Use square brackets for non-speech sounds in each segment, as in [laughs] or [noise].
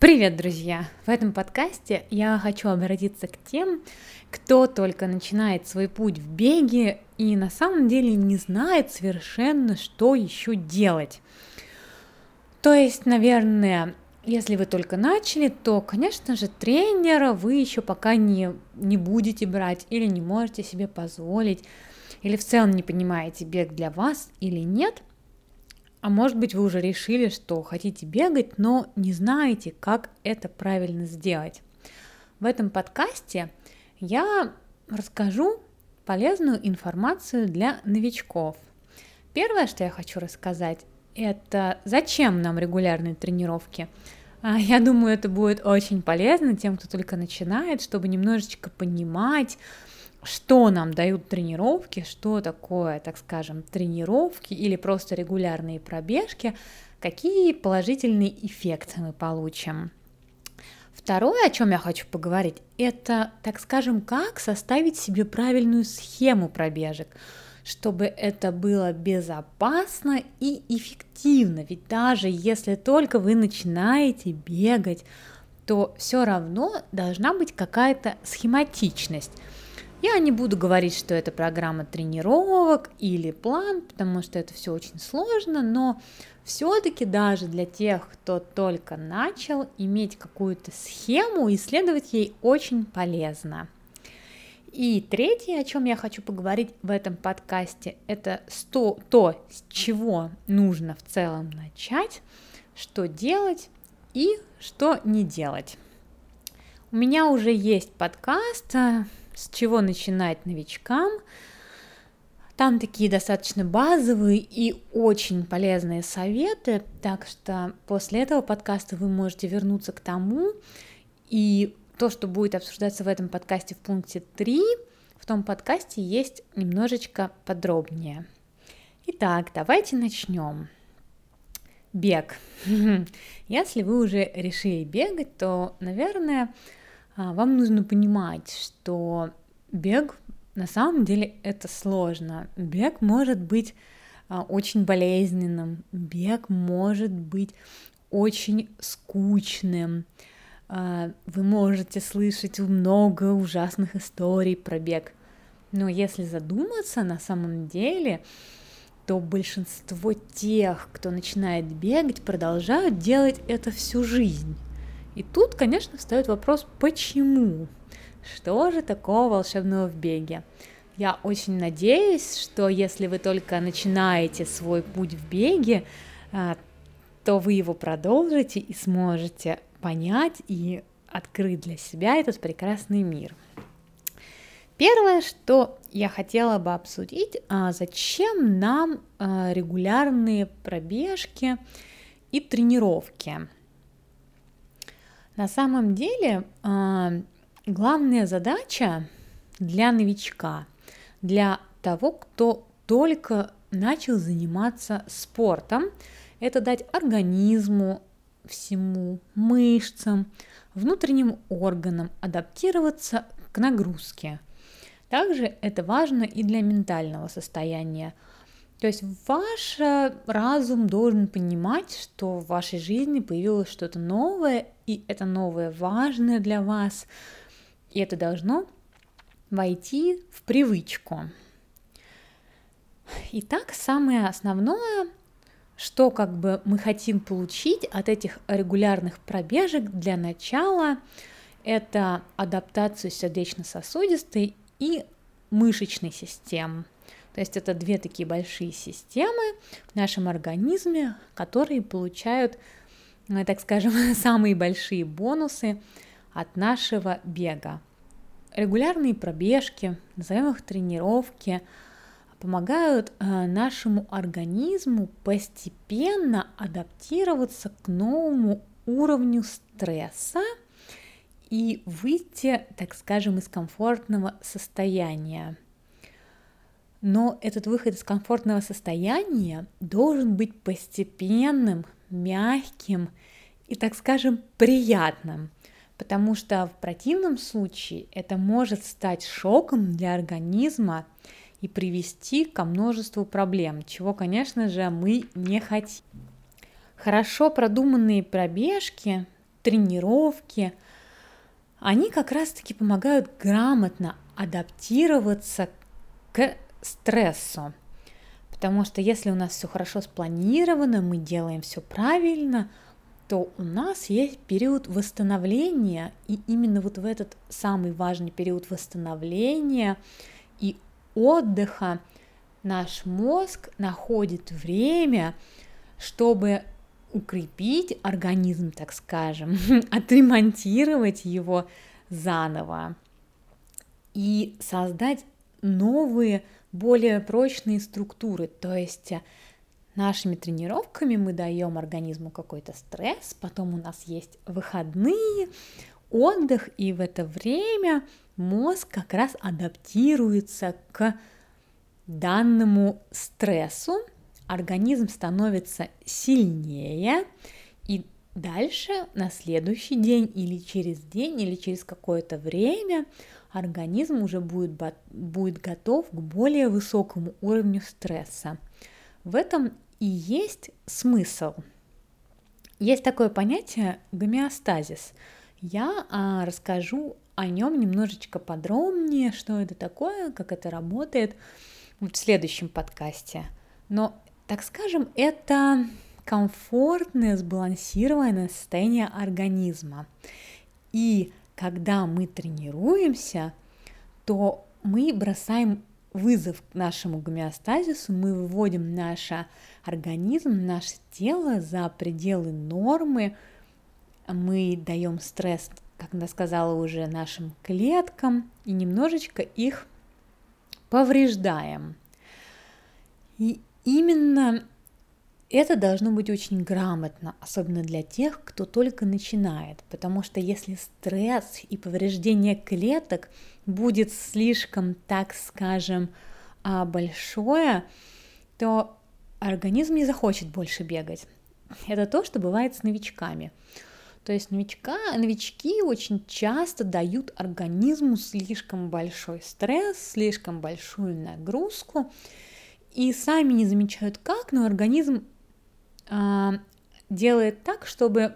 Привет, друзья! В этом подкасте я хочу обратиться к тем, кто только начинает свой путь в беге и на самом деле не знает совершенно, что еще делать. То есть, наверное, если вы только начали, то, конечно же, тренера вы еще пока не, не будете брать или не можете себе позволить, или в целом не понимаете, бег для вас или нет – а может быть, вы уже решили, что хотите бегать, но не знаете, как это правильно сделать. В этом подкасте я расскажу полезную информацию для новичков. Первое, что я хочу рассказать, это зачем нам регулярные тренировки. А, я думаю, это будет очень полезно тем, кто только начинает, чтобы немножечко понимать, что нам дают тренировки, что такое, так скажем, тренировки или просто регулярные пробежки, какие положительные эффекты мы получим. Второе, о чем я хочу поговорить, это, так скажем, как составить себе правильную схему пробежек, чтобы это было безопасно и эффективно. Ведь даже если только вы начинаете бегать, то все равно должна быть какая-то схематичность – я не буду говорить, что это программа тренировок или план, потому что это все очень сложно, но все-таки даже для тех, кто только начал, иметь какую-то схему, исследовать ей очень полезно. И третье, о чем я хочу поговорить в этом подкасте, это сто, то, с чего нужно в целом начать, что делать и что не делать. У меня уже есть подкаст, с чего начинать новичкам. Там такие достаточно базовые и очень полезные советы, так что после этого подкаста вы можете вернуться к тому, и то, что будет обсуждаться в этом подкасте в пункте 3, в том подкасте есть немножечко подробнее. Итак, давайте начнем. Бег. [laughs] Если вы уже решили бегать, то, наверное, вам нужно понимать, что бег на самом деле это сложно. Бег может быть а, очень болезненным, бег может быть очень скучным. А, вы можете слышать много ужасных историй про бег. Но если задуматься на самом деле, то большинство тех, кто начинает бегать, продолжают делать это всю жизнь. И тут, конечно, встает вопрос, почему? Что же такого волшебного в беге? Я очень надеюсь, что если вы только начинаете свой путь в беге, а, то вы его продолжите и сможете понять и открыть для себя этот прекрасный мир. Первое, что я хотела бы обсудить, а зачем нам а, регулярные пробежки и тренировки. На самом деле а, главная задача для новичка, для того, кто только начал заниматься спортом, это дать организму, всему, мышцам, внутренним органам адаптироваться к нагрузке. Также это важно и для ментального состояния – то есть ваш э, разум должен понимать, что в вашей жизни появилось что-то новое, и это новое важное для вас, и это должно войти в привычку. Итак, самое основное, что как бы мы хотим получить от этих регулярных пробежек для начала, это адаптацию сердечно-сосудистой и мышечной системы. То есть это две такие большие системы в нашем организме, которые получают, ну, так скажем, [laughs] самые большие бонусы от нашего бега. Регулярные пробежки, назовем их тренировки, помогают э, нашему организму постепенно адаптироваться к новому уровню стресса и выйти, так скажем, из комфортного состояния. Но этот выход из комфортного состояния должен быть постепенным, мягким и, так скажем, приятным, потому что в противном случае это может стать шоком для организма и привести ко множеству проблем, чего, конечно же, мы не хотим. Хорошо продуманные пробежки тренировки, они как раз-таки помогают грамотно адаптироваться к стрессу. Потому что если у нас все хорошо спланировано, мы делаем все правильно, то у нас есть период восстановления, и именно вот в этот самый важный период восстановления и отдыха наш мозг находит время, чтобы укрепить организм, так скажем, [laughs] отремонтировать его заново и создать новые, более прочные структуры. То есть э, нашими тренировками мы даем организму какой-то стресс, потом у нас есть выходные, отдых, и в это время мозг как раз адаптируется к данному стрессу, организм становится сильнее, дальше на следующий день или через день или через какое-то время организм уже будет, будет готов к более высокому уровню стресса. В этом и есть смысл. Есть такое понятие гомеостазис. Я а, расскажу о нем немножечко подробнее, что это такое, как это работает в следующем подкасте. Но так скажем, это комфортное, сбалансированное состояние организма. И когда мы тренируемся, то мы бросаем вызов нашему гомеостазису, мы выводим наш организм, наше тело за пределы нормы, мы даем стресс, как я сказала уже, нашим клеткам и немножечко их повреждаем. И именно это должно быть очень грамотно, особенно для тех, кто только начинает, потому что если стресс и повреждение клеток будет слишком, так скажем, а, большое, то организм не захочет больше бегать. Это то, что бывает с новичками. То есть новичка, новички очень часто дают организму слишком большой стресс, слишком большую нагрузку, и сами не замечают как, но организм делает так, чтобы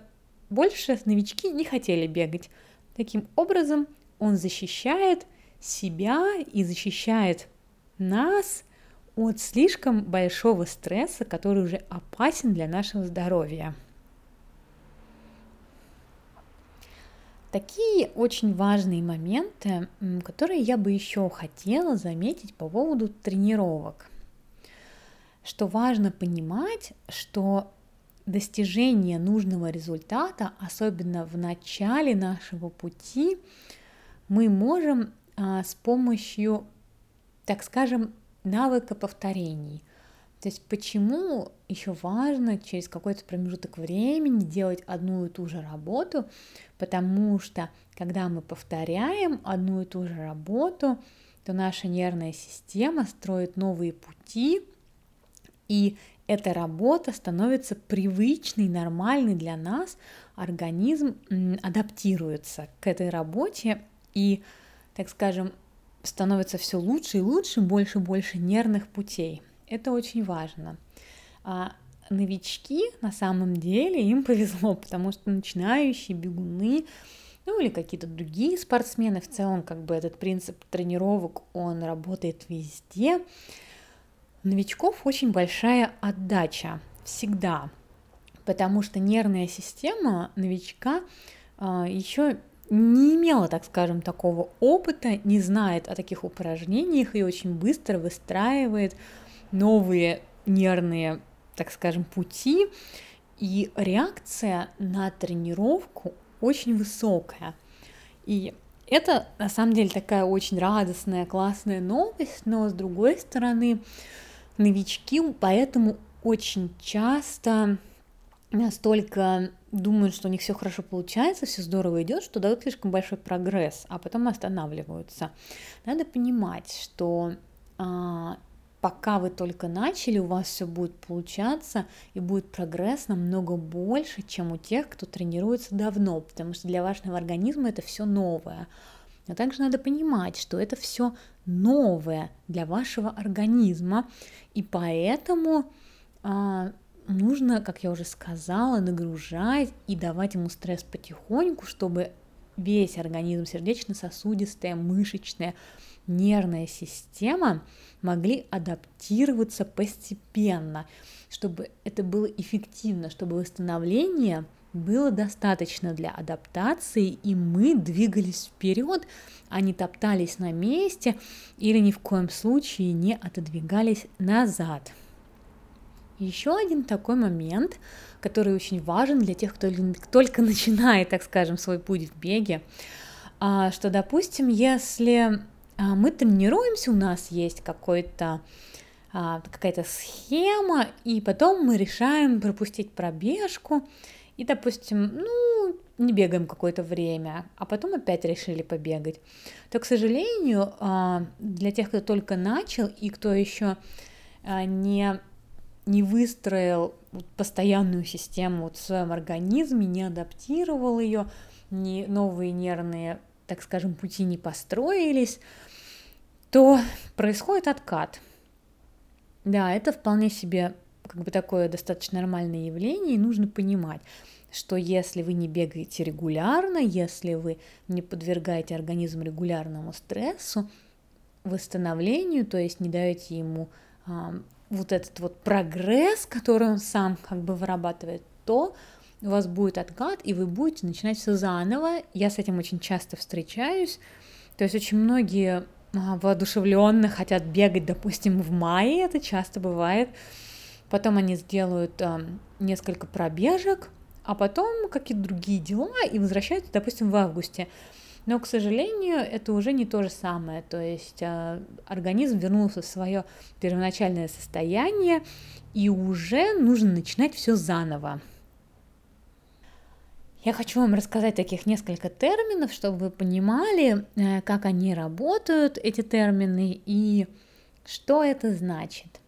больше новички не хотели бегать. Таким образом, он защищает себя и защищает нас от слишком большого стресса, который уже опасен для нашего здоровья. Такие очень важные моменты, которые я бы еще хотела заметить по поводу тренировок что важно понимать, что достижение нужного результата, особенно в начале нашего пути, мы можем а, с помощью, так скажем, навыка повторений. То есть почему еще важно через какой-то промежуток времени делать одну и ту же работу, потому что когда мы повторяем одну и ту же работу, то наша нервная система строит новые пути, и эта работа становится привычной, нормальной для нас, организм адаптируется к этой работе и, так скажем, становится все лучше и лучше, больше и больше нервных путей. Это очень важно. А новички на самом деле им [laughs] повезло, потому что начинающие бегуны, ну или какие-то другие спортсмены, в целом как бы этот принцип тренировок, он работает везде, новичков очень большая отдача всегда, потому что нервная система новичка а, еще не имела, так скажем, такого опыта, не знает о таких упражнениях и очень быстро выстраивает новые нервные, так скажем, пути, и реакция на тренировку очень высокая. И это на самом деле такая очень радостная, классная новость, но с другой стороны, новички поэтому очень часто настолько думают, что у них все хорошо получается, все здорово идет, что дают слишком большой прогресс, а потом останавливаются. Надо понимать, что а, пока вы только начали, у вас все будет получаться и будет прогресс намного больше, чем у тех, кто тренируется давно, потому что для вашего организма это все новое. Но также надо понимать, что это все новое для вашего организма, и поэтому а, нужно, как я уже сказала, нагружать и давать ему стресс потихоньку, чтобы весь организм, сердечно-сосудистая, мышечная, нервная система могли адаптироваться постепенно, чтобы это было эффективно, чтобы восстановление было достаточно для адаптации, и мы двигались вперед, а не топтались на месте или ни в коем случае не отодвигались назад. Еще один такой момент, который очень важен для тех, кто только [laughs] начинает, так скажем, свой путь в беге, а, что, допустим, если а, мы тренируемся, у нас есть какой-то а, какая-то схема, и потом мы решаем пропустить пробежку, и, допустим, ну, не бегаем какое-то время, а потом опять решили побегать, то, к сожалению, для тех, кто только начал и кто еще не не выстроил постоянную систему в своем организме, не адаптировал ее, не, новые нервные, так скажем, пути не построились, то происходит откат. Да, это вполне себе как бы такое достаточно нормальное явление, и нужно понимать, что если вы не бегаете регулярно, если вы не подвергаете организм регулярному стрессу, восстановлению, то есть не даете ему вот этот вот прогресс, который он сам как бы вырабатывает, то у вас будет откат, и вы будете начинать все заново. Я с этим очень часто встречаюсь. То есть очень многие а, воодушевленно хотят бегать, допустим, в мае, это часто бывает. Потом они сделают а, несколько пробежек, а потом какие-то другие дела и возвращаются, допустим, в августе. Но, к сожалению, это уже не то же самое. То есть э, организм вернулся в свое первоначальное состояние, и уже нужно начинать все заново. Я хочу вам рассказать таких несколько терминов, чтобы вы понимали, э, как они работают, эти термины, и что это значит.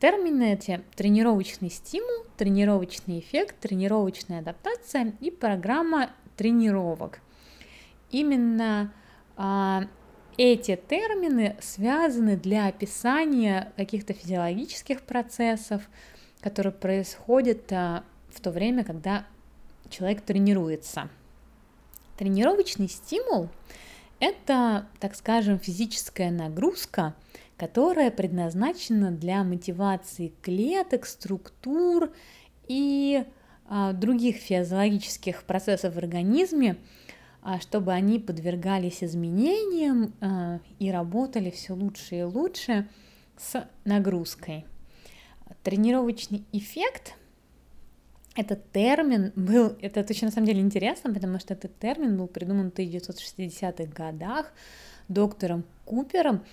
Термины эти тренировочный стимул, тренировочный эффект, тренировочная адаптация и программа тренировок именно а, эти термины связаны для описания каких-то физиологических процессов, которые происходят а, в то время, когда человек тренируется. Тренировочный стимул – это, так скажем, физическая нагрузка, которая предназначена для мотивации клеток, структур и а, других физиологических процессов в организме, а, чтобы они подвергались изменениям а, и работали все лучше и лучше с нагрузкой. Тренировочный эффект этот термин был, это очень на самом деле интересно, потому что этот термин был придуман в 1960-х годах доктором Купером,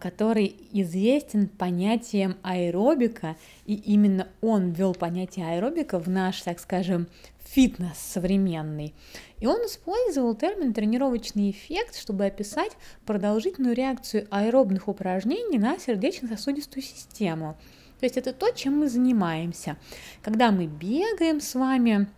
который известен понятием аэробика, и именно он ввел понятие аэробика в наш, так скажем, фитнес современный. И он использовал термин тренировочный эффект, чтобы описать продолжительную реакцию аэробных упражнений на сердечно-сосудистую систему. То есть это то, чем мы занимаемся. Когда мы бегаем с вами,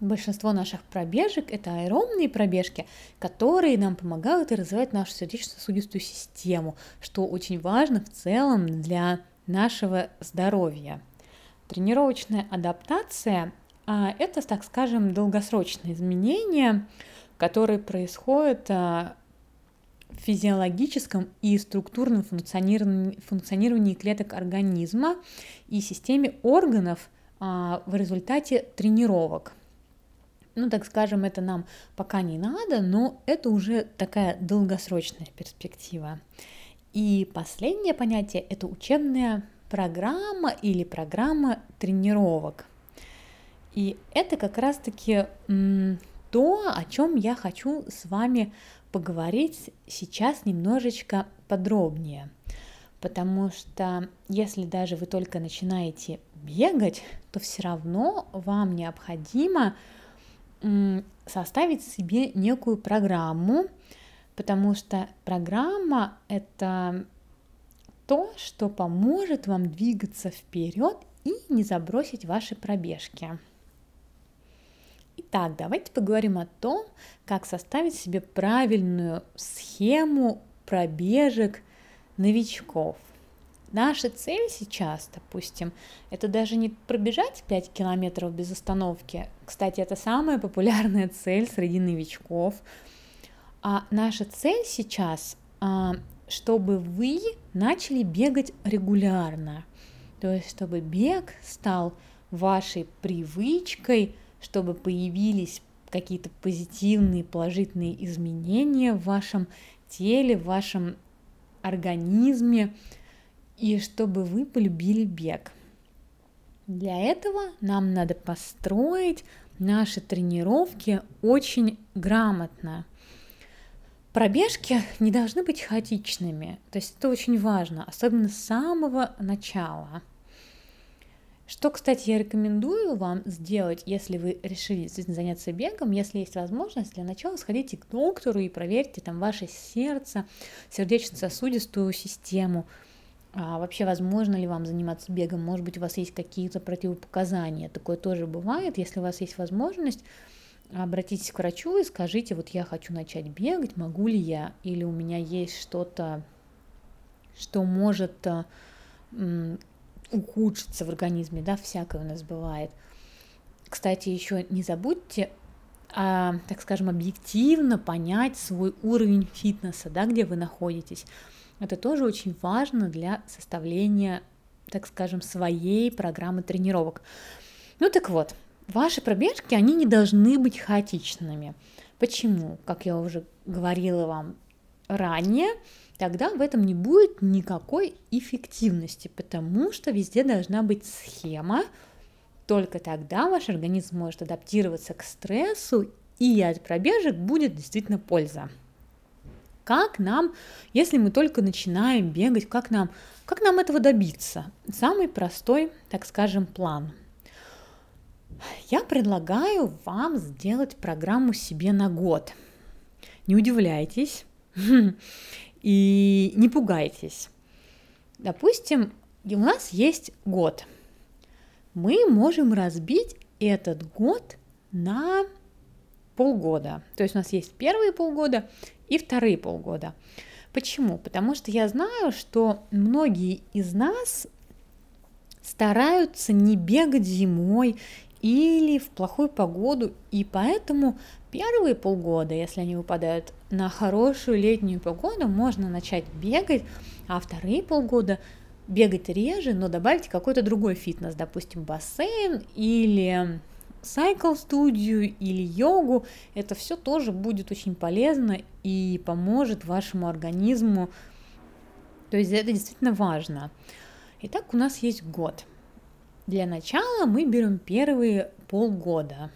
Большинство наших пробежек – это аэробные пробежки, которые нам помогают и развивать нашу сердечно-сосудистую систему, что очень важно в целом для нашего здоровья. Тренировочная адаптация а, это, так скажем, долгосрочные изменения, которые происходят а, в физиологическом и структурном функционировании, функционировании клеток организма и системе органов а, в результате тренировок. Ну, так скажем, это нам пока не надо, но это уже такая долгосрочная перспектива. И последнее понятие – это учебная программа или программа тренировок – и это как раз-таки то, о чем я хочу с вами поговорить сейчас немножечко подробнее. Потому что если даже вы только начинаете бегать, то все равно вам необходимо составить себе некую программу, потому что программа это то, что поможет вам двигаться вперед и не забросить ваши пробежки. Итак, давайте поговорим о том, как составить себе правильную схему пробежек новичков. Наша цель сейчас, допустим, это даже не пробежать 5 километров без остановки. Кстати, это самая популярная цель среди новичков. А наша цель сейчас, а, чтобы вы начали бегать регулярно. То есть, чтобы бег стал вашей привычкой, чтобы появились какие-то позитивные, положительные изменения в вашем теле, в вашем организме, и чтобы вы полюбили бег. Для этого нам надо построить наши тренировки очень грамотно. Пробежки не должны быть хаотичными, то есть это очень важно, особенно с самого начала – что, кстати, я рекомендую вам сделать, если вы решили заняться бегом, если есть возможность, для начала сходите к доктору и проверьте там ваше сердце, сердечно-сосудистую систему, а вообще возможно ли вам заниматься бегом, может быть, у вас есть какие-то противопоказания, такое тоже бывает, если у вас есть возможность, обратитесь к врачу и скажите, вот я хочу начать бегать, могу ли я, или у меня есть что-то, что может ухудшится в организме, да, всякое у нас бывает. Кстати, еще не забудьте, а, так скажем, объективно понять свой уровень фитнеса, да, где вы находитесь. Это тоже очень важно для составления, так скажем, своей программы тренировок. Ну так вот, ваши пробежки, они не должны быть хаотичными. Почему? Как я уже говорила вам ранее, тогда в этом не будет никакой эффективности, потому что везде должна быть схема, только тогда ваш организм может адаптироваться к стрессу, и от пробежек будет действительно польза. Как нам, если мы только начинаем бегать, как нам, как нам этого добиться? Самый простой, так скажем, план. Я предлагаю вам сделать программу себе на год. Не удивляйтесь, [laughs] И не пугайтесь. Допустим, у нас есть год. Мы можем разбить этот год на полгода. То есть у нас есть первые полгода и вторые полгода. Почему? Потому что я знаю, что многие из нас стараются не бегать зимой или в плохую погоду, и поэтому первые полгода, если они выпадают на хорошую летнюю погоду, можно начать бегать, а вторые полгода бегать реже, но добавить какой-то другой фитнес, допустим, бассейн или сайкл студию или йогу, это все тоже будет очень полезно и поможет вашему организму. То есть это действительно важно. Итак, у нас есть год. Для начала мы берем первые полгода.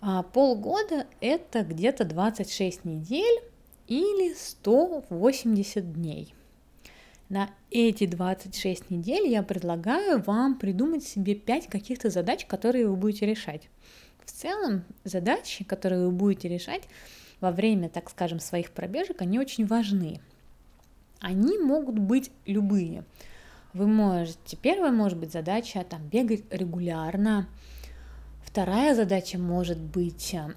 А полгода это где-то 26 недель или 180 дней. На эти 26 недель я предлагаю вам придумать себе 5 каких-то задач, которые вы будете решать. В целом, задачи, которые вы будете решать во время, так скажем, своих пробежек, они очень важны. Они могут быть любые. Вы можете, первая может быть задача там бегать регулярно, Вторая задача может быть э,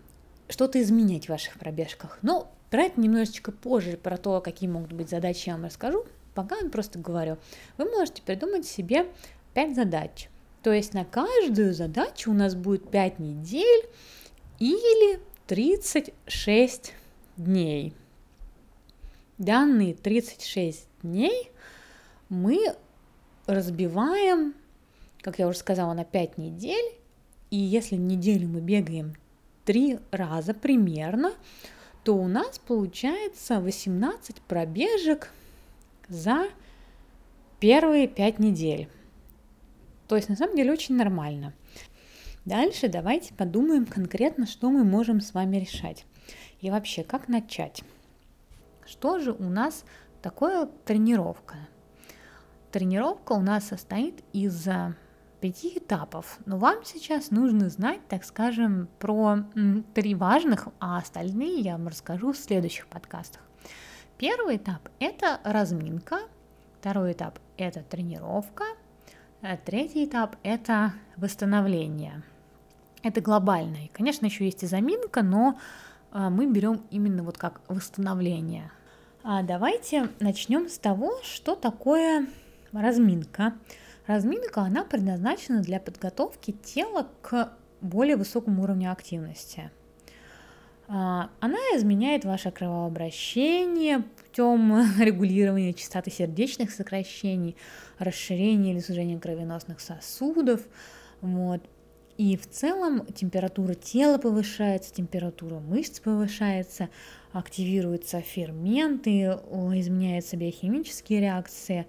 что-то изменять в ваших пробежках. Но про это немножечко позже, про то, какие могут быть задачи, я вам расскажу. Пока я просто говорю. Вы можете придумать себе 5 задач. То есть на каждую задачу у нас будет 5 недель или 36 дней. Данные 36 дней мы разбиваем, как я уже сказала, на 5 недель и если неделю мы бегаем три раза примерно, то у нас получается 18 пробежек за первые 5 недель. То есть на самом деле очень нормально. Дальше давайте подумаем конкретно, что мы можем с вами решать. И вообще, как начать? Что же у нас такое тренировка? Тренировка у нас состоит из пяти этапов. Но вам сейчас нужно знать, так скажем, про три важных, а остальные я вам расскажу в следующих подкастах. Первый этап – это разминка, второй этап – это тренировка, а третий этап – это восстановление. Это глобально. И, конечно, еще есть и заминка, но а, мы берем именно вот как восстановление. А давайте начнем с того, что такое разминка. Разминка, она предназначена для подготовки тела к более высокому уровню активности. А, она изменяет ваше кровообращение путем [laughs] регулирования частоты сердечных сокращений, расширения или сужения кровеносных сосудов. Вот. И в целом температура тела повышается, температура мышц повышается, активируются ферменты, изменяются биохимические реакции,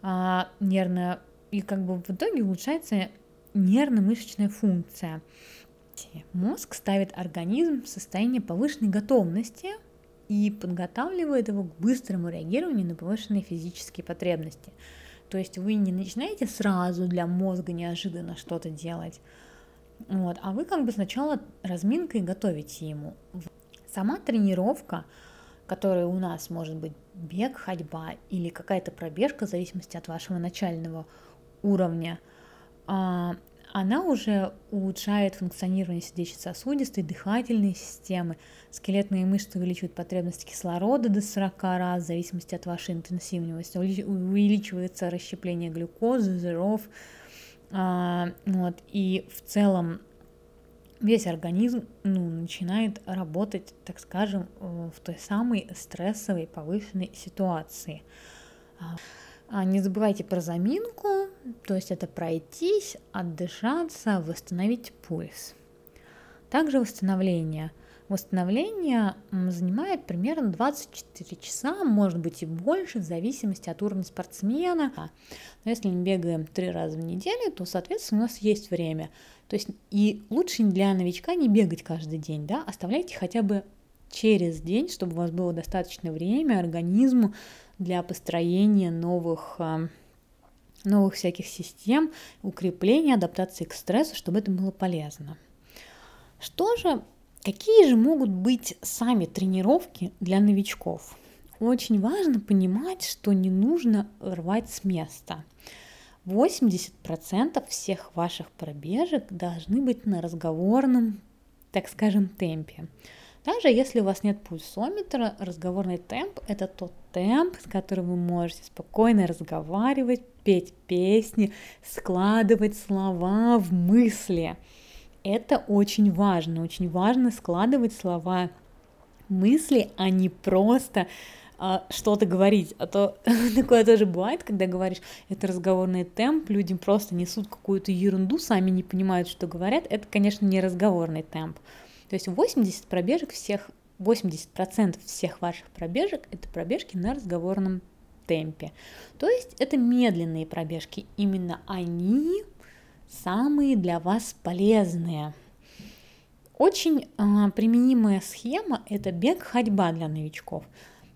а, нервная, и как бы в итоге улучшается нервно-мышечная функция. Мозг ставит организм в состояние повышенной готовности и подготавливает его к быстрому реагированию на повышенные физические потребности. То есть вы не начинаете сразу для мозга неожиданно что-то делать, вот, а вы как бы сначала разминкой готовите ему. Сама тренировка, которая у нас может быть бег, ходьба или какая-то пробежка, в зависимости от вашего начального уровня, а, она уже улучшает функционирование сердечно-сосудистой, дыхательной системы. Скелетные мышцы увеличивают потребность кислорода до 40 раз в зависимости от вашей интенсивности. Увеличивается расщепление глюкозы, жиров. А, вот, и в целом весь организм ну, начинает работать, так скажем, в той самой стрессовой повышенной ситуации. А, не забывайте про заминку, то есть это пройтись, отдышаться, восстановить пульс. Также восстановление. Восстановление занимает примерно 24 часа, может быть и больше, в зависимости от уровня спортсмена. Но если мы бегаем три раза в неделю, то, соответственно, у нас есть время. То есть и лучше для новичка не бегать каждый день, да, оставляйте хотя бы через день, чтобы у вас было достаточно время организму для построения новых, а, новых всяких систем, укрепления, адаптации к стрессу, чтобы это было полезно. Что же, какие же могут быть сами тренировки для новичков? Очень важно понимать, что не нужно рвать с места. 80% всех ваших пробежек должны быть на разговорном, так скажем, темпе. Также, если у вас нет пульсометра, разговорный темп – это тот темп, с которым вы можете спокойно разговаривать, петь песни, складывать слова в мысли. Это очень важно, очень важно складывать слова мысли, а не просто а, что-то говорить. А то [laughs] такое тоже бывает, когда говоришь, это разговорный темп, люди просто несут какую-то ерунду, сами не понимают, что говорят. Это, конечно, не разговорный темп. То есть 80 пробежек всех, 80% всех ваших пробежек это пробежки на разговорном темпе. То есть это медленные пробежки. Именно они самые для вас полезные. Очень э, применимая схема – это бег-ходьба для новичков.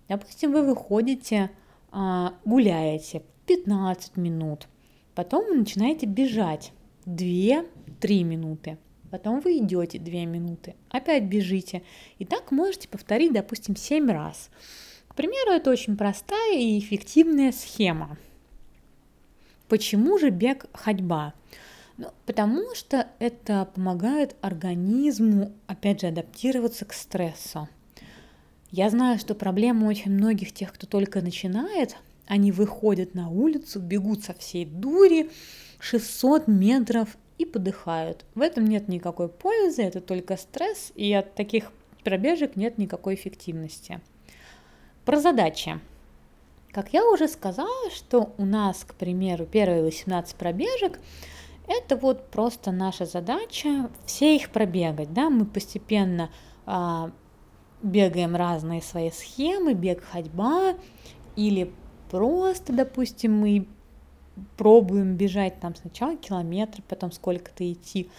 Допустим, вы выходите, э, гуляете 15 минут, потом вы начинаете бежать 2-3 минуты – потом вы идете 2 минуты, опять бежите. И так можете повторить, допустим, 7 раз. К примеру, это очень простая и эффективная схема. Почему же бег ходьба? Ну, потому что это помогает организму, опять же, адаптироваться к стрессу. Я знаю, что проблема очень многих тех, кто только начинает, они выходят на улицу, бегут со всей дури, 600 метров и подыхают. В этом нет никакой пользы, это только стресс, и от таких пробежек нет никакой эффективности. Про задачи. Как я уже сказала, что у нас, к примеру, первые 18 пробежек, это вот просто наша задача все их пробегать, да, мы постепенно а, бегаем разные свои схемы, бег, ходьба, или просто, допустим, мы пробуем бежать там сначала километр, потом сколько-то идти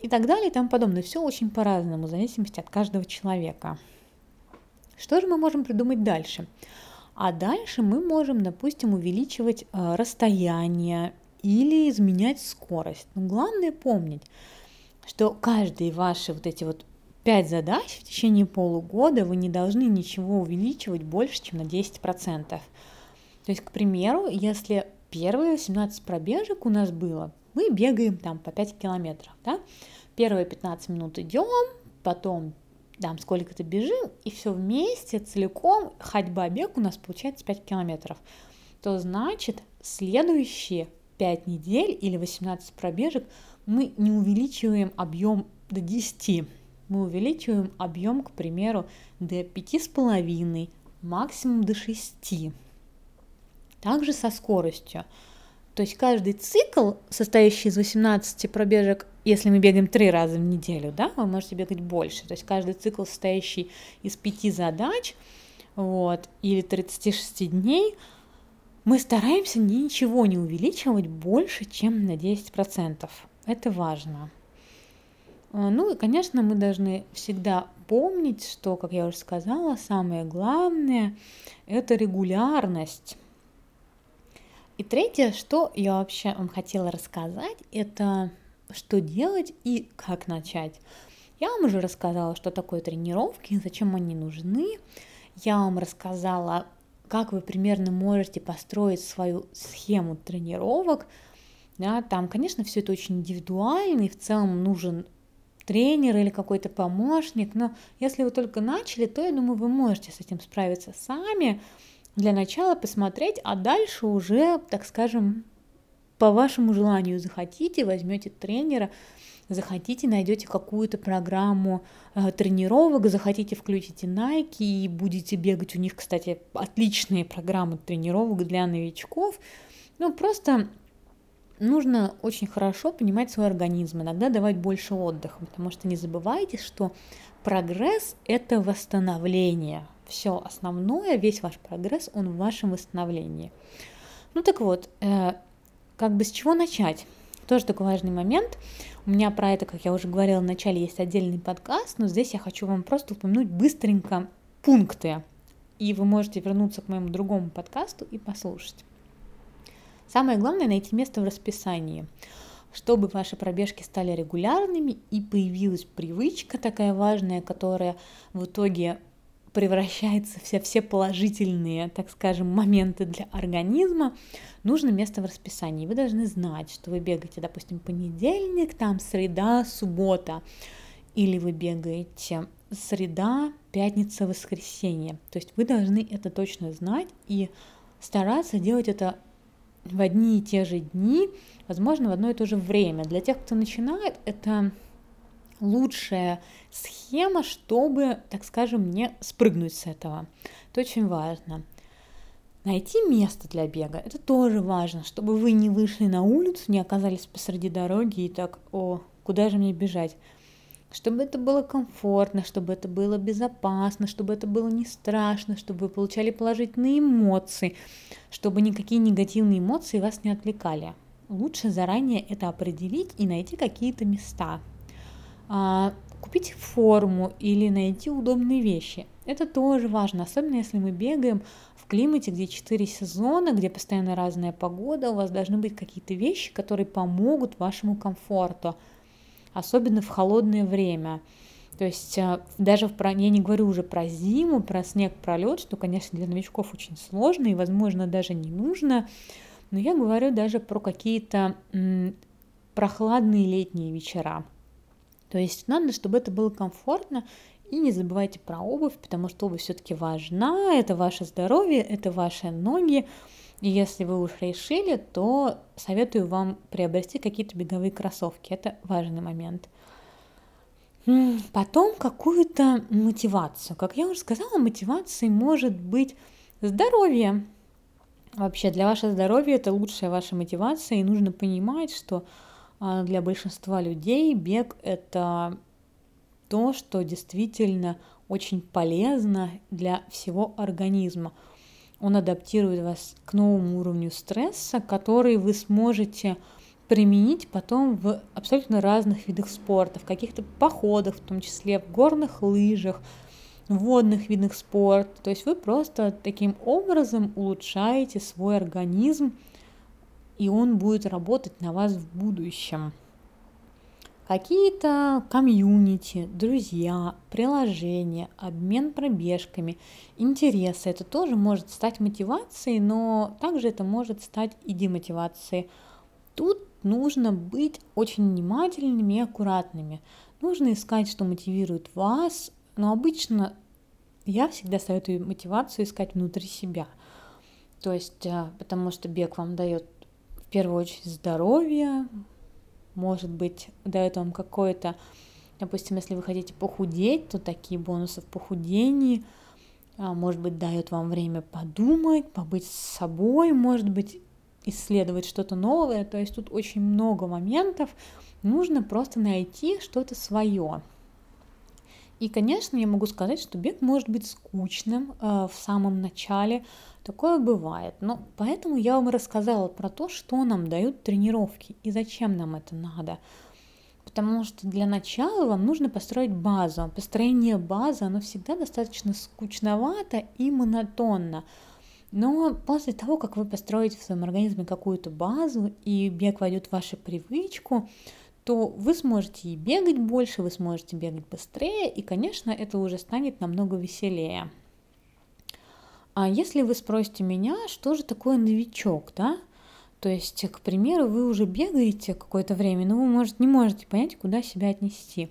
и так далее и тому подобное. Все очень по-разному, в зависимости от каждого человека. Что же мы можем придумать дальше? А дальше мы можем, допустим, увеличивать э, расстояние или изменять скорость. Но главное помнить, что каждые ваши вот эти вот пять задач в течение полугода вы не должны ничего увеличивать больше, чем на 10%. То есть, к примеру, если первые 17 пробежек у нас было, мы бегаем там по 5 километров, да, первые 15 минут идем, потом там сколько-то бежим, и все вместе, целиком, ходьба, бег у нас получается 5 километров. То значит, следующие 5 недель или 18 пробежек мы не увеличиваем объем до 10. Мы увеличиваем объем, к примеру, до 5,5, максимум до 6. Также со скоростью. То есть каждый цикл, состоящий из 18 пробежек, если мы бегаем три раза в неделю, да, вы можете бегать больше. То есть каждый цикл, состоящий из пяти задач, вот, или 36 дней, мы стараемся ничего не увеличивать больше, чем на 10%. Это важно. А, ну и, конечно, мы должны всегда помнить, что, как я уже сказала, самое главное – это регулярность. И третье, что я вообще вам хотела рассказать, это что делать и как начать. Я вам уже рассказала, что такое тренировки, зачем они нужны. Я вам рассказала, как вы примерно можете построить свою схему тренировок. Да, там, конечно, все это очень индивидуально, и в целом нужен тренер или какой-то помощник, но если вы только начали, то, я думаю, вы можете с этим справиться сами. Для начала посмотреть, а дальше уже, так скажем, по вашему желанию захотите, возьмете тренера, захотите, найдете какую-то программу э, тренировок, захотите, включите Nike и будете бегать. У них, кстати, отличные программы тренировок для новичков. Ну, просто нужно очень хорошо понимать свой организм, иногда давать больше отдыха, потому что не забывайте, что прогресс – это восстановление. Все основное, весь ваш прогресс, он в вашем восстановлении. Ну так вот, э, как бы с чего начать? Тоже такой важный момент. У меня про это, как я уже говорила в начале, есть отдельный подкаст, но здесь я хочу вам просто упомянуть быстренько пункты. И вы можете вернуться к моему другому подкасту и послушать. Самое главное найти место в расписании, чтобы ваши пробежки стали регулярными и появилась привычка такая важная, которая в итоге превращается все, все положительные, так скажем, моменты для организма, нужно место в расписании. Вы должны знать, что вы бегаете, допустим, понедельник, там среда, суббота, или вы бегаете среда, пятница, воскресенье. То есть вы должны это точно знать и стараться делать это в одни и те же дни, возможно, в одно и то же время. Для тех, кто начинает, это лучшая схема, чтобы, так скажем, не спрыгнуть с этого. Это очень важно. Найти место для бега, это тоже важно, чтобы вы не вышли на улицу, не оказались посреди дороги и так, о, куда же мне бежать? чтобы это было комфортно, чтобы это было безопасно, чтобы это было не страшно, чтобы вы получали положительные эмоции, чтобы никакие негативные эмоции вас не отвлекали. Лучше заранее это определить и найти какие-то места. А, купить форму или найти удобные вещи. Это тоже важно, особенно если мы бегаем в климате, где 4 сезона, где постоянно разная погода, у вас должны быть какие-то вещи, которые помогут вашему комфорту особенно в холодное время. То есть э, даже в, я не говорю уже про зиму, про снег, про лед, что, конечно, для новичков очень сложно и, возможно, даже не нужно. Но я говорю даже про какие-то прохладные летние вечера. То есть надо, чтобы это было комфортно. И не забывайте про обувь, потому что обувь все-таки важна, это ваше здоровье, это ваши ноги. И если вы уж решили, то советую вам приобрести какие-то беговые кроссовки. Это важный момент. Потом какую-то мотивацию. Как я уже сказала, мотивацией может быть здоровье. Вообще для вашего здоровья это лучшая ваша мотивация, и нужно понимать, что для большинства людей бег это то, что действительно очень полезно для всего организма он адаптирует вас к новому уровню стресса, который вы сможете применить потом в абсолютно разных видах спорта, в каких-то походах, в том числе в горных лыжах, в водных видах спорта. То есть вы просто таким образом улучшаете свой организм, и он будет работать на вас в будущем какие-то комьюнити, друзья, приложения, обмен пробежками, интересы. Это тоже может стать мотивацией, но также это может стать и демотивацией. Тут нужно быть очень внимательными и аккуратными. Нужно искать, что мотивирует вас, но обычно я всегда советую мотивацию искать внутри себя. То есть, э, потому что бег вам дает в первую очередь здоровье, может быть, дает вам какое-то, допустим, если вы хотите похудеть, то такие бонусы в похудении, а, может быть, дает вам время подумать, побыть с собой, может быть, исследовать что-то новое. То есть тут очень много моментов, нужно просто найти что-то свое. И, конечно, я могу сказать, что бег может быть скучным э, в самом начале, такое бывает. Но поэтому я вам рассказала про то, что нам дают тренировки и зачем нам это надо. Потому что для начала вам нужно построить базу. Построение базы, оно всегда достаточно скучновато и монотонно. Но после того, как вы построите в своем организме какую-то базу, и бег войдет в вашу привычку, то вы сможете и бегать больше, вы сможете бегать быстрее, и, конечно, это уже станет намного веселее. А если вы спросите меня, что же такое новичок, да? То есть, к примеру, вы уже бегаете какое-то время, но вы, может, не можете понять, куда себя отнести.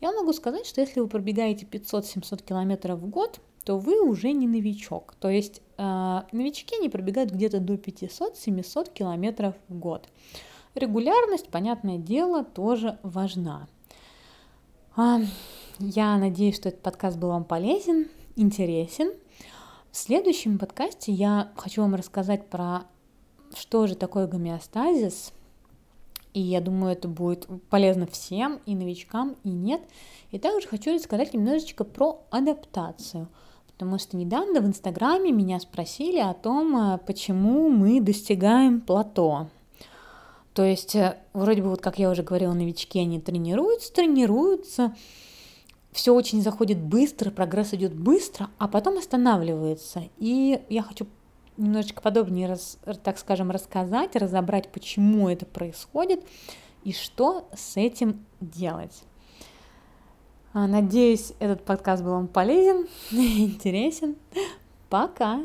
Я могу сказать, что если вы пробегаете 500-700 километров в год, то вы уже не новичок. То есть э, новички не пробегают где-то до 500-700 километров в год. Регулярность, понятное дело, тоже важна. Я надеюсь, что этот подкаст был вам полезен, интересен. В следующем подкасте я хочу вам рассказать про что же такое гомеостазис. И я думаю, это будет полезно всем, и новичкам, и нет. И также хочу рассказать немножечко про адаптацию. Потому что недавно в Инстаграме меня спросили о том, а, почему мы достигаем плато. То есть, э, вроде бы, вот как я уже говорила, новички, они тренируются, тренируются, все очень заходит быстро, прогресс идет быстро, а потом останавливается. И я хочу немножечко подробнее, раз, так скажем, рассказать, разобрать, почему это происходит и что с этим делать. А, надеюсь, этот подкаст был вам полезен, [laughs] интересен. Пока!